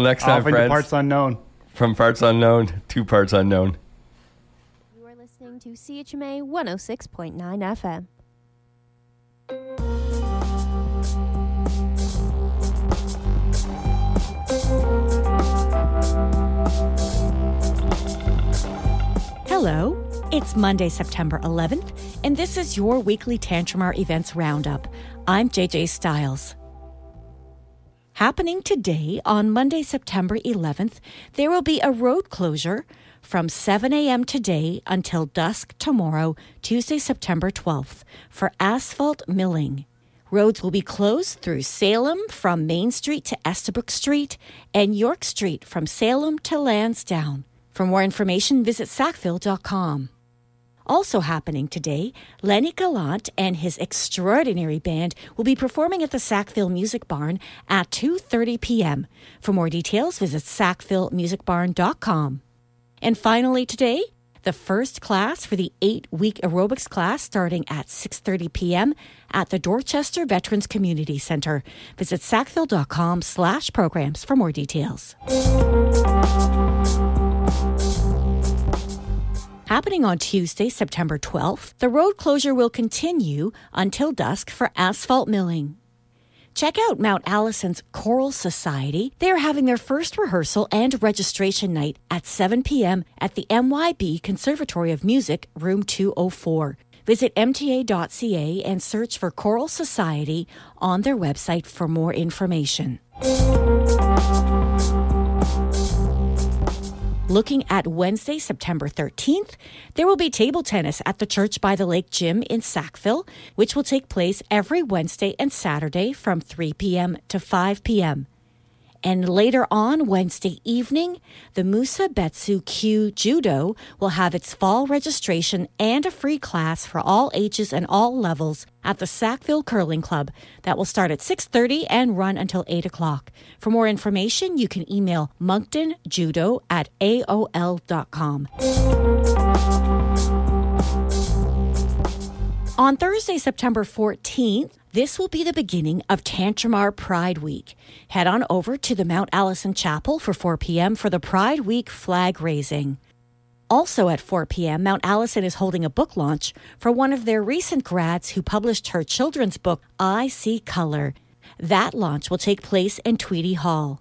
Next time, Off into friends. parts unknown. From parts unknown to parts unknown. You are listening to CHMA 106.9 FM. Hello, it's Monday, September 11th, and this is your weekly Tantramar Events Roundup. I'm JJ Stiles. Happening today, on Monday, September 11th, there will be a road closure from 7 a.m. today until dusk tomorrow, Tuesday, September 12th, for asphalt milling. Roads will be closed through Salem from Main Street to Estabrook Street and York Street from Salem to Lansdowne. For more information, visit sackville.com. Also happening today, Lenny Gallant and his extraordinary band will be performing at the Sackville Music Barn at 2:30 p.m. For more details, visit sackvillemusicbarn.com. And finally today, the first class for the 8-week aerobics class starting at 6:30 p.m. at the Dorchester Veterans Community Center. Visit sackville.com/programs for more details. Happening on Tuesday, September 12th, the road closure will continue until dusk for asphalt milling. Check out Mount Allison's Choral Society. They are having their first rehearsal and registration night at 7 p.m. at the MYB Conservatory of Music, room 204. Visit mta.ca and search for Choral Society on their website for more information. Looking at Wednesday, September 13th, there will be table tennis at the Church by the Lake Gym in Sackville, which will take place every Wednesday and Saturday from 3 p.m. to 5 p.m. And later on Wednesday evening, the Musa Betsu Q Judo will have its fall registration and a free class for all ages and all levels at the Sackville Curling Club that will start at 6.30 and run until 8 o'clock. For more information, you can email monctonjudo at aol.com. On Thursday, September 14th, this will be the beginning of Tantramar Pride Week. Head on over to the Mount Allison Chapel for 4 p.m. for the Pride Week flag raising. Also at 4 p.m., Mount Allison is holding a book launch for one of their recent grads who published her children's book, I See Color. That launch will take place in Tweedie Hall.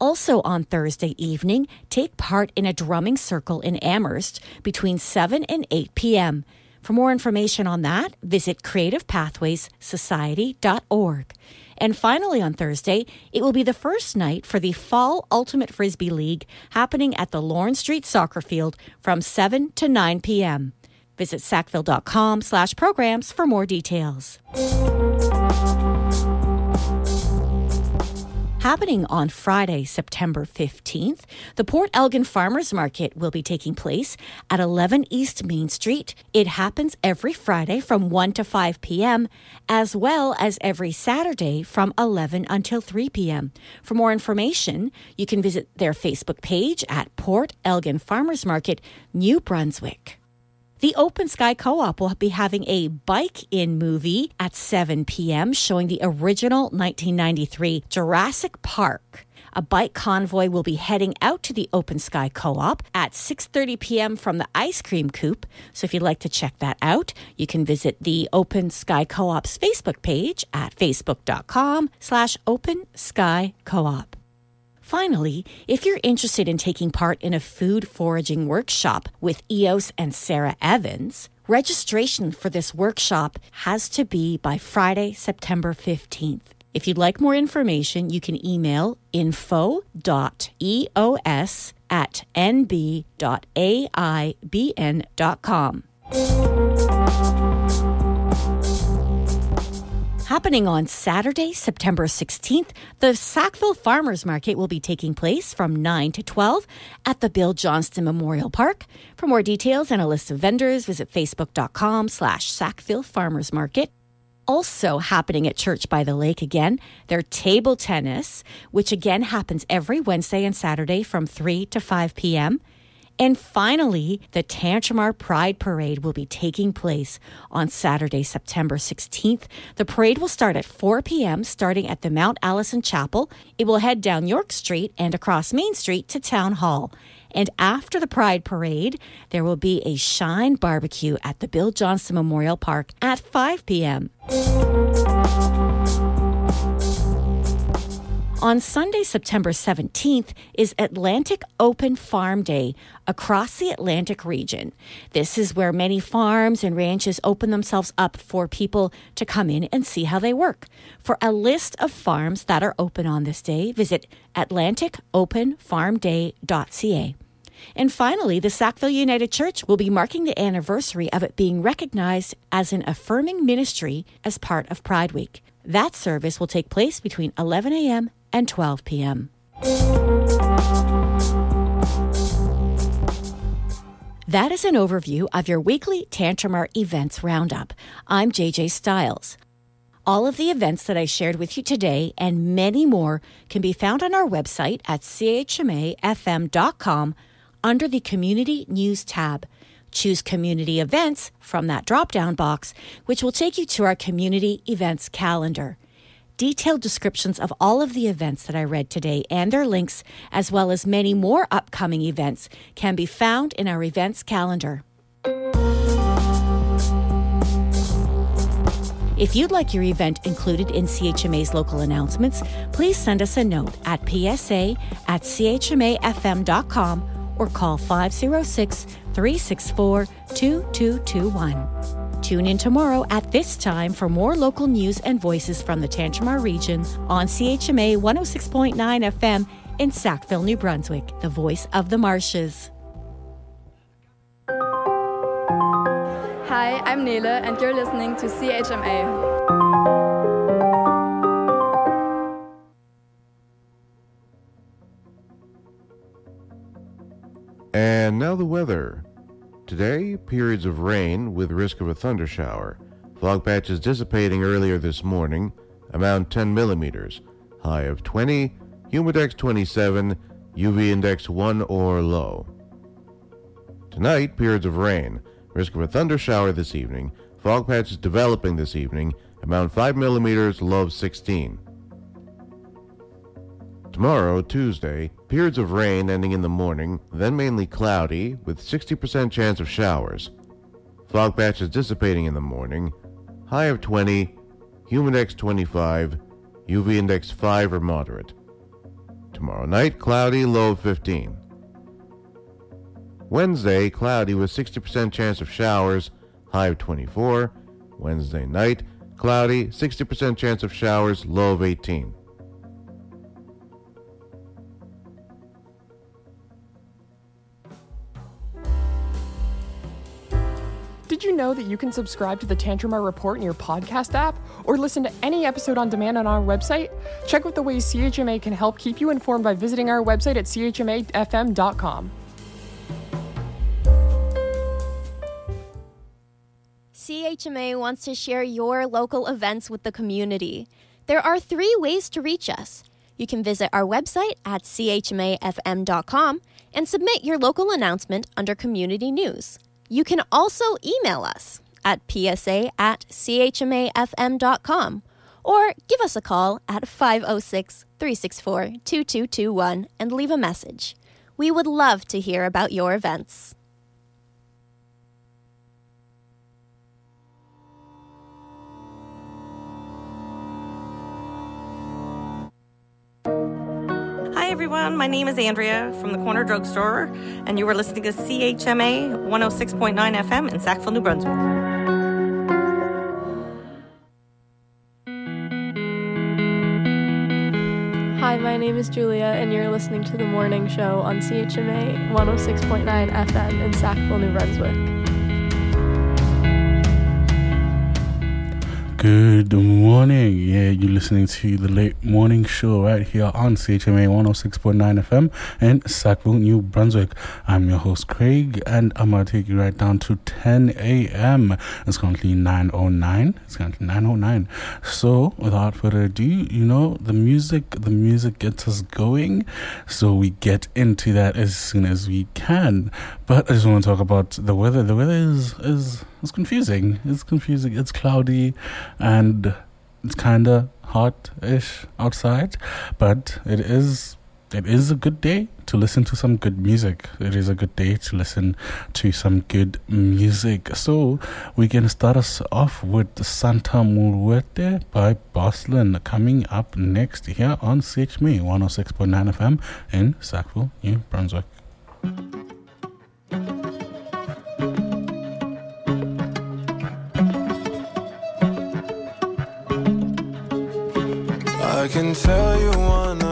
Also on Thursday evening, take part in a drumming circle in Amherst between 7 and 8 p.m. For more information on that, visit creativepathwayssociety.org. And finally, on Thursday, it will be the first night for the Fall Ultimate Frisbee League happening at the Lorne Street Soccer Field from 7 to 9 p.m. Visit sackville.com slash programs for more details. Happening on Friday, September 15th, the Port Elgin Farmers Market will be taking place at 11 East Main Street. It happens every Friday from 1 to 5 p.m., as well as every Saturday from 11 until 3 p.m. For more information, you can visit their Facebook page at Port Elgin Farmers Market, New Brunswick. The Open Sky Co op will be having a bike in movie at 7 p.m., showing the original 1993 Jurassic Park. A bike convoy will be heading out to the Open Sky Co-op at 6:30 p.m. from the Ice Cream Coop. So if you'd like to check that out, you can visit the Open Sky Co-op's Facebook page at facebook.com/slash Open Sky Co-op. Finally, if you're interested in taking part in a food foraging workshop with EOS and Sarah Evans, registration for this workshop has to be by Friday, September 15th. If you'd like more information, you can email info.eos at nb.aibn.com. Happening on Saturday, September 16th, the Sackville Farmers Market will be taking place from 9 to 12 at the Bill Johnston Memorial Park. For more details and a list of vendors, visit facebook.com slash Sackville Farmers Market. Also happening at Church by the Lake again, their table tennis, which again happens every Wednesday and Saturday from 3 to 5 p.m. And finally, the Tantramar Pride Parade will be taking place on Saturday, September 16th. The parade will start at 4 p.m., starting at the Mount Allison Chapel. It will head down York Street and across Main Street to Town Hall. And after the Pride Parade, there will be a Shine barbecue at the Bill Johnston Memorial Park at 5 p.m. On Sunday, September 17th, is Atlantic Open Farm Day across the Atlantic region. This is where many farms and ranches open themselves up for people to come in and see how they work. For a list of farms that are open on this day, visit atlanticopenfarmday.ca. And finally, the Sackville United Church will be marking the anniversary of it being recognized as an affirming ministry as part of Pride Week. That service will take place between 11 a.m. and 12 p.m. That is an overview of your weekly Tantramar events roundup. I'm JJ Stiles. All of the events that I shared with you today and many more can be found on our website at chmafm.com under the Community News tab. Choose Community Events from that drop down box, which will take you to our Community Events calendar. Detailed descriptions of all of the events that I read today and their links, as well as many more upcoming events, can be found in our events calendar. If you'd like your event included in CHMA's local announcements, please send us a note at psa at chmafm.com or call 506 364 2221. Tune in tomorrow at this time for more local news and voices from the Tantramar region on CHMA 106.9 FM in Sackville, New Brunswick, the voice of the marshes. Hi, I'm Nele, and you're listening to CHMA. And now the weather. Today, periods of rain with risk of a thunder shower. Fog patches dissipating earlier this morning, amount 10 millimeters. High of 20, humidex 27, UV index 1 or low. Tonight, periods of rain. Risk of a thunder shower this evening. Fog patches developing this evening, amount 5 millimeters, low of 16. Tomorrow, Tuesday, periods of rain ending in the morning, then mainly cloudy, with 60% chance of showers. Fog patches dissipating in the morning, high of 20, humidex 25, UV index 5 or moderate. Tomorrow night, cloudy, low of 15. Wednesday, cloudy with 60% chance of showers, high of 24. Wednesday night, cloudy, 60% chance of showers, low of 18. Did you know that you can subscribe to the Tantramar Report in your podcast app or listen to any episode on demand on our website? Check out the ways CHMA can help keep you informed by visiting our website at chmafm.com. CHMA wants to share your local events with the community. There are three ways to reach us. You can visit our website at chmafm.com and submit your local announcement under Community News. You can also email us at psa at chmafm.com or give us a call at 506 364 2221 and leave a message. We would love to hear about your events. Everyone. My name is Andrea from the Corner Drugstore, and you are listening to CHMA 106.9 FM in Sackville, New Brunswick. Hi, my name is Julia, and you're listening to the morning show on CHMA 106.9 FM in Sackville, New Brunswick. Good morning. Yeah, you're listening to the late morning show right here on CHMA 106.9 FM in Sackville, New Brunswick. I'm your host, Craig, and I'm going to take you right down to 10 a.m. It's currently 9.09. It's currently 9.09. So, without further ado, you know, the music, the music gets us going. So, we get into that as soon as we can. But I just want to talk about the weather. The weather is, is, is confusing. It's confusing. It's cloudy and it's kind of hot-ish outside, but it is it is a good day to listen to some good music. It is a good day to listen to some good music. So we can start us off with Santa Muerte by Boslen coming up next here on CHMA 106.9 FM in Sackville, New Brunswick. I can tell you wanna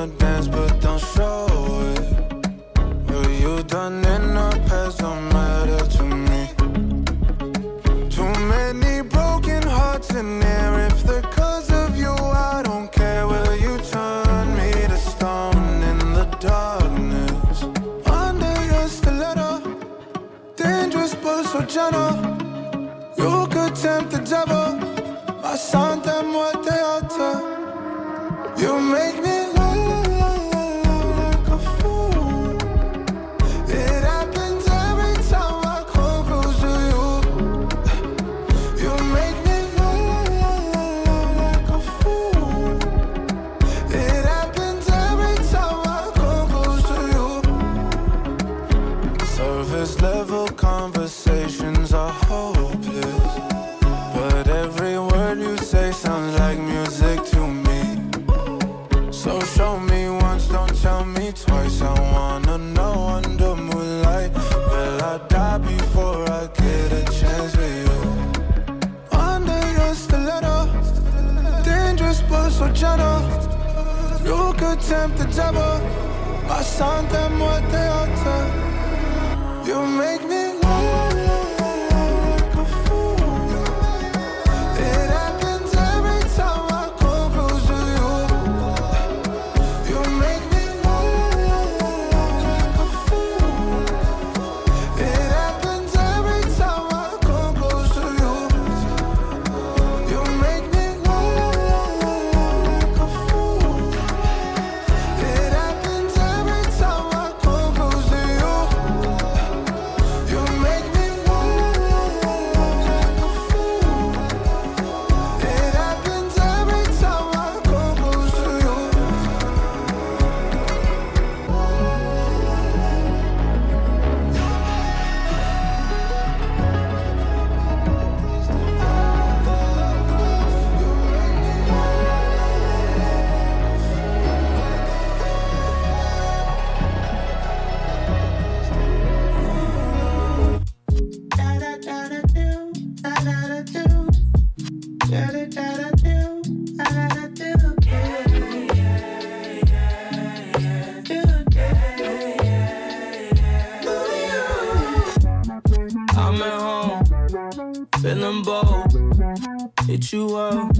Hit you up,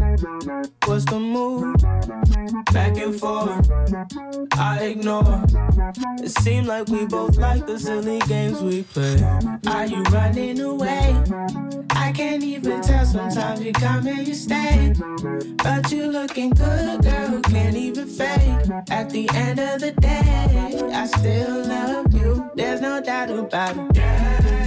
what's the move? Back and forth, I ignore. It seems like we both like the silly games we play. Are you running away? I can't even tell. Sometimes you come and you stay. But you looking good, girl, can't even fake. At the end of the day, I still love you. There's no doubt about it. Doubt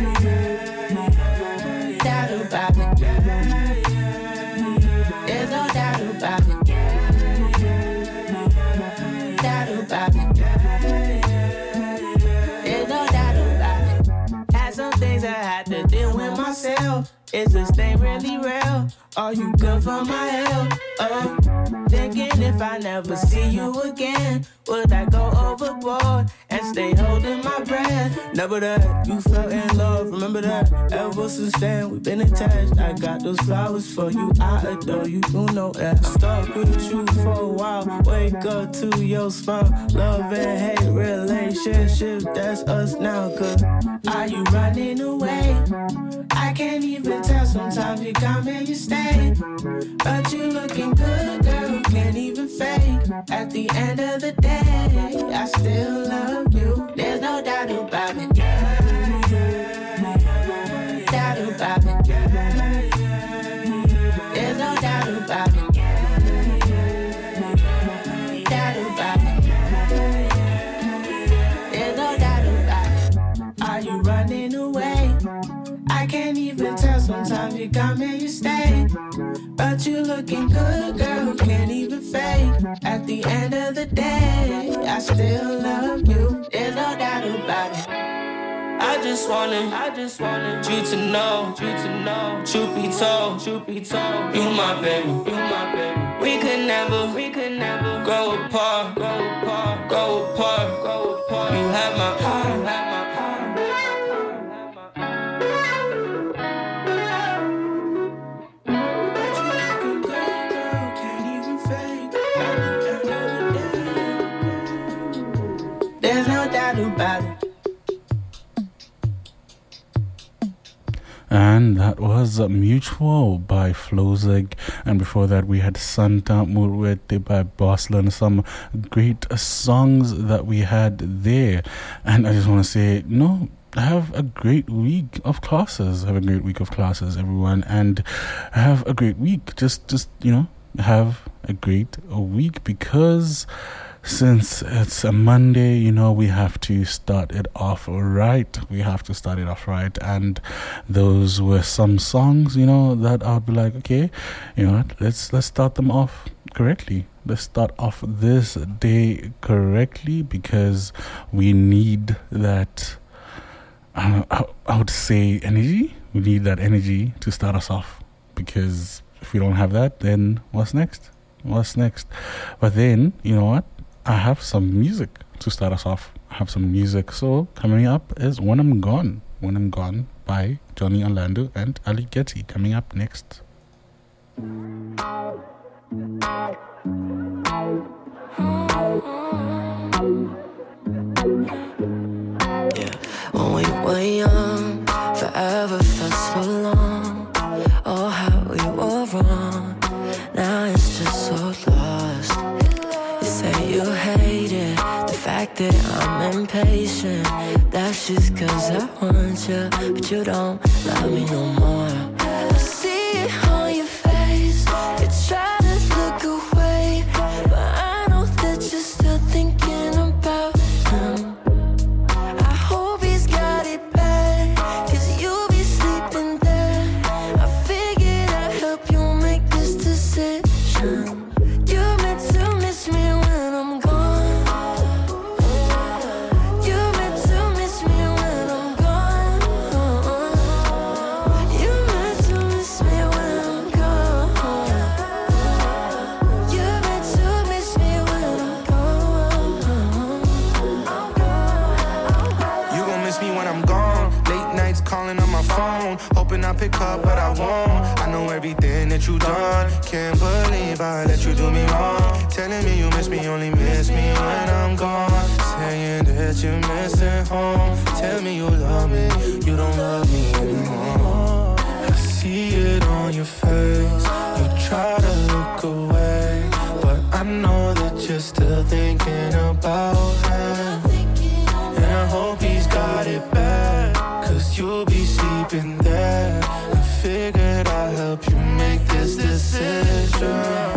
myself. Is this thing really real? Are you good for my health? Oh, thinking if I never see you again, would I go overboard and stay holding my breath? Never that you fell in love, that? Ever since then, we've been attached. I got those flowers for you, I adore you, you know that. Stuck with you for a while, wake up to your smile. Love and hate relationship, that's us now. Cause are you running away? I can't even tell. Sometimes you come and you stay. But you looking good, girl, can't even fake. At the end of the day, I still love you. There's no doubt about it. But you looking good, girl, can't even fake. At the end of the day, I still love you. There's no doubt about it. I just wanted, I just wanted you to know, you to know. Truth be told, truth be told, you my baby, you my baby. We could never, we could never grow apart, grow apart, grow apart, grow apart. You have my And that was Mutual by Flozig. And before that, we had Santa Muerte by Boslen. Some great songs that we had there. And I just want to say, no, have a great week of classes. Have a great week of classes, everyone. And have a great week. Just, just, you know, have a great week because since it's a Monday, you know, we have to start it off right. We have to start it off right. And those were some songs, you know, that I'd be like, okay, you know what, let's let's start them off correctly. Let's start off this day correctly because we need that uh, I, I would say energy. We need that energy to start us off because if we don't have that, then what's next? What's next? But then, you know what? I have some music to start us off. I have some music. So coming up is When I'm Gone. When I'm Gone by Johnny Orlando and Ali Gatie coming up next. Yeah. When we were young, forever felt so long. Oh, how we were wrong. That I'm impatient. That's just cause I want you, but you don't love me no more. Calling on my phone. Hoping I pick up, but I won't. I know everything that you done. Can't believe I let you do me wrong. Telling me you miss me, only miss me when I'm gone. Saying that you're missing home. Tell me you love me, you don't love me anymore. I see it on your face. You try to look away, but I know that you're still thinking about him. And I hope he's got it bad. Cause you'll be decision.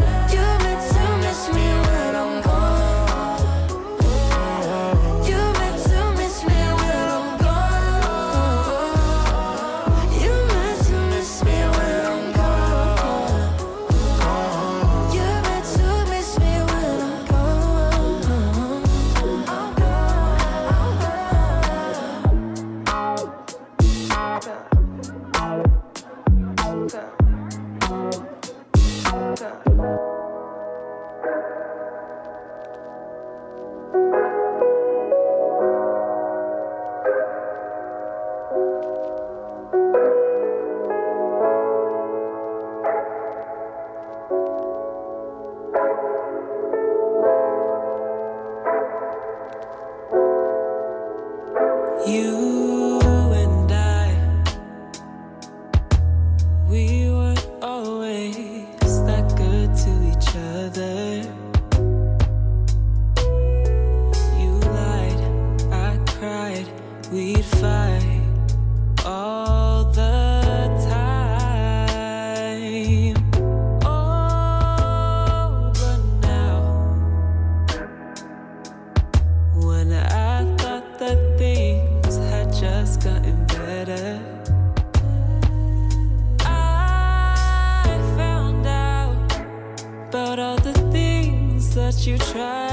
You tried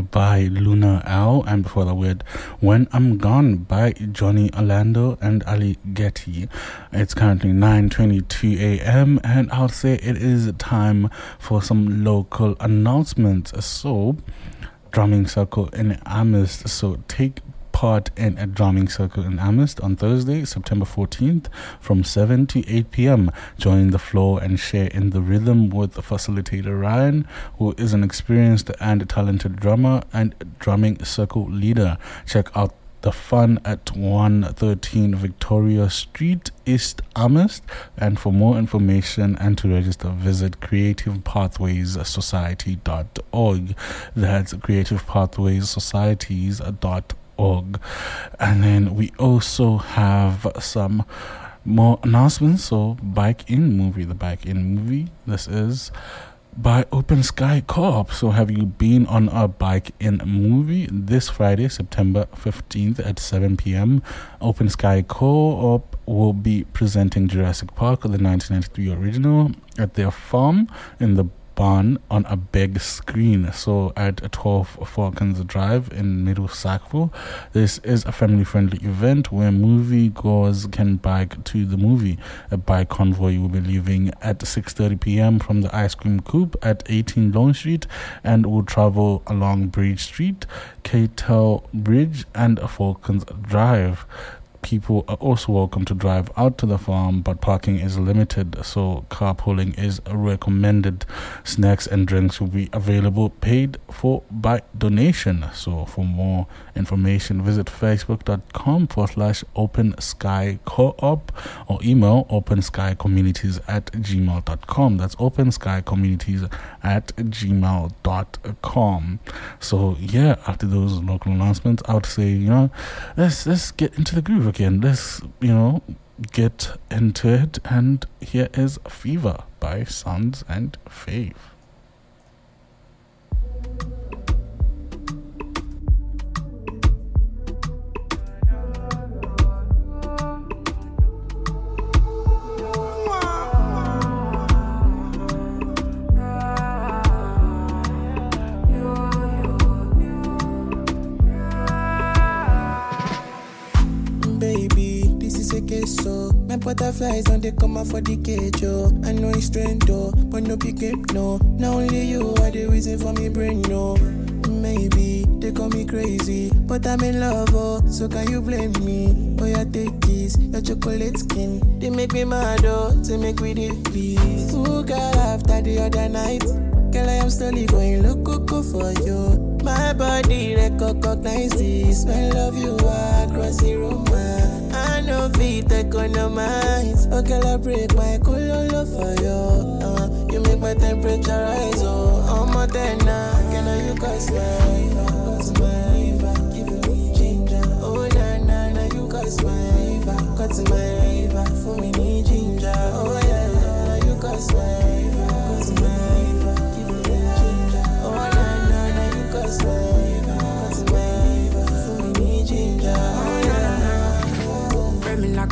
By Luna L. And before that, had When I'm Gone by Johnny Orlando and Ali Gatie. It's currently 9.22 a.m. and I'll say it is time for some local announcements. So, drumming circle in Amherst. So take part in a drumming circle in Amherst on Thursday, September 14th from 7 to 8 p.m. Join the floor and share in the rhythm with facilitator Ryan, who is an experienced and talented drummer and drumming circle leader. Check out the fun at 113 Victoria Street, East Amherst. And for more information and to register, visit creativepathwayssociety.org. That's creativepathwayssocieties.org. And then we also have some more announcements. So, Bike In movie, the Bike In movie. This is by Open Sky Co-op. So have you been on a bike in movie this Friday, September 15th at 7 p.m. Open Sky Co-op will be presenting Jurassic Park, the 1993 original, at their farm in the barn on a big screen. So at 12 Falcons Drive in Middle Sackville, this is a family-friendly event where moviegoers can bike to the movie. A bike convoy will be leaving at 6:30 p.m. from the ice cream coop at 18 Long Street and will travel along Bridge Street, Catel Bridge, and Falcons Drive people are also welcome to drive out to the farm, but parking is limited, so carpooling is recommended. Snacks and drinks will be available paid for by donation. So, for more information, visit facebook.com forward slash open sky co op or email open sky communities at gmail.com. That's open sky communities at gmail.com. So, yeah, after those local announcements, I would say, you know, let's, let's get into the groove again. Let's, you know, get into it. And here is Fever by Sons and Faith. Butterflies on they come out for the cage, yo. I know it's strange, though, but no pick up, no. Now only you are the reason for me brain, no. Maybe they call me crazy, but I'm in love, oh. So can you blame me? Oh, yeah, take this, your chocolate skin. They make me mad, oh. To make with it, please. Who got after the other night? Girl, I am slowly going loco for you. My body recognize this. Smell of you across the room. I know feet economize. Oh, girl, I break my cololo for you. Uh, you make my temperature rise. Oh, I'm a now. Can I you cause my fever. Give me ginger. Oh, na na na, you cause my fever. Cause my fever. For me, need ginger. Oh, yeah, yeah, you cause my fever. Cause my fever. Give me ginger. Oh, na na na, you cause my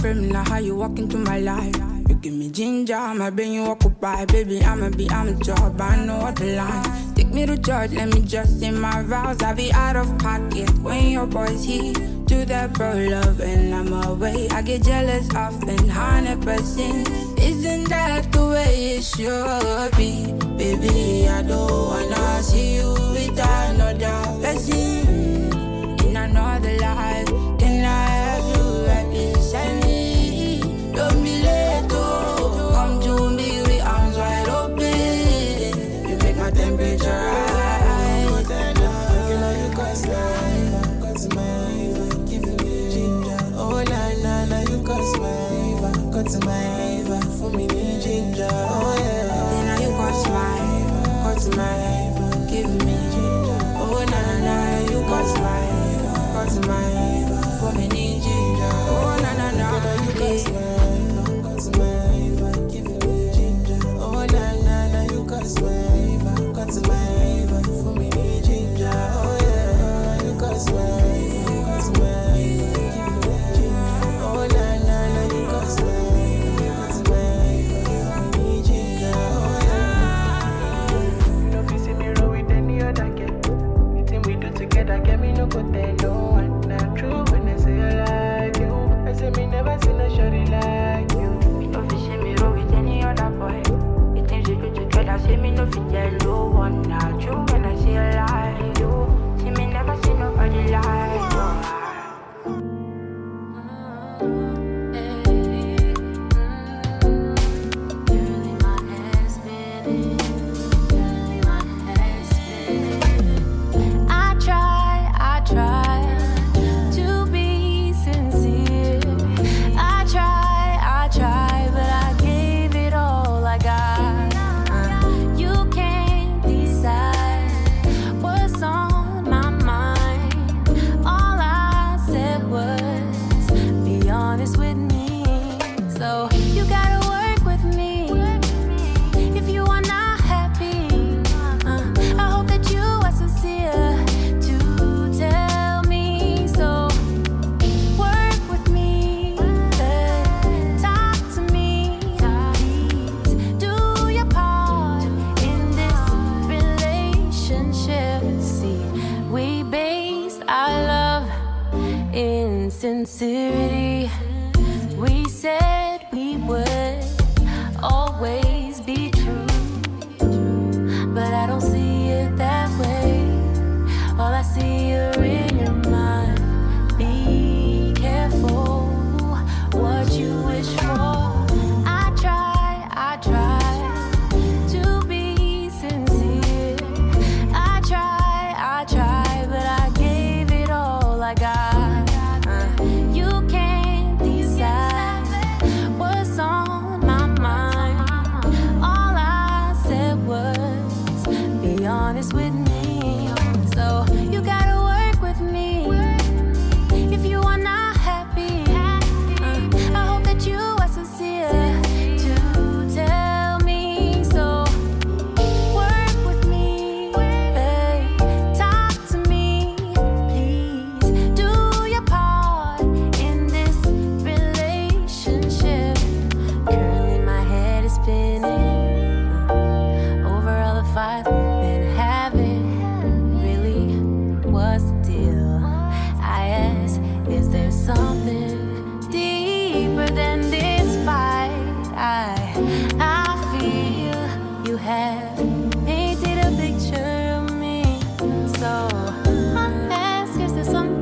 Criminal, how you walk into my life? You give me ginger, my brain you up occupy. Baby, I'ma be, I'm a job, I know what the line. Take me to church, let me just in my vows. I be out of pocket when your boys here. Do that bro love and I'm away. I get jealous often, hundred percent. Isn't that the way it should be? Baby, I don't wanna see you with another in